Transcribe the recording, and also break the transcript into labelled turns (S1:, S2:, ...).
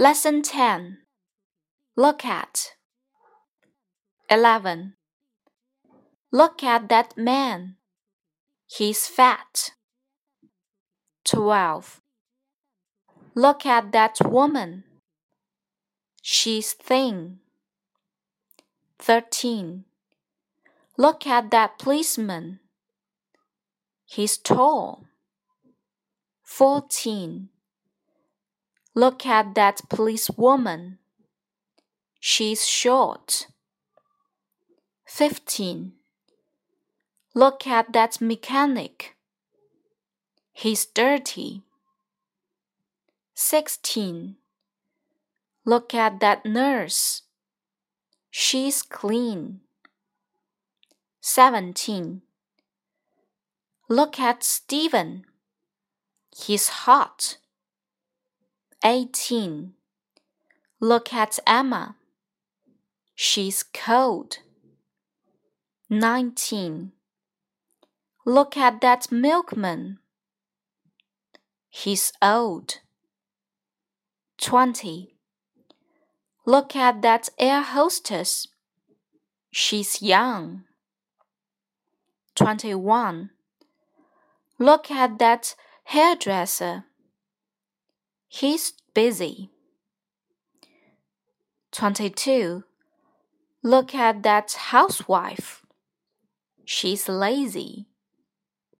S1: Lesson 10 Look at 11. Look at that man. He's fat. 12. Look at that woman. She's thin. 13. Look at that policeman. He's tall. 14. Look at that policewoman. She's short. 15. Look at that mechanic. He's dirty. 16. Look at that nurse. She's clean. 17. Look at Stephen. He's hot. 18. Look at Emma. She's cold. 19. Look at that milkman. He's old. 20. Look at that air hostess. She's young. 21. Look at that hairdresser. He's busy. 22. Look at that housewife. She's lazy.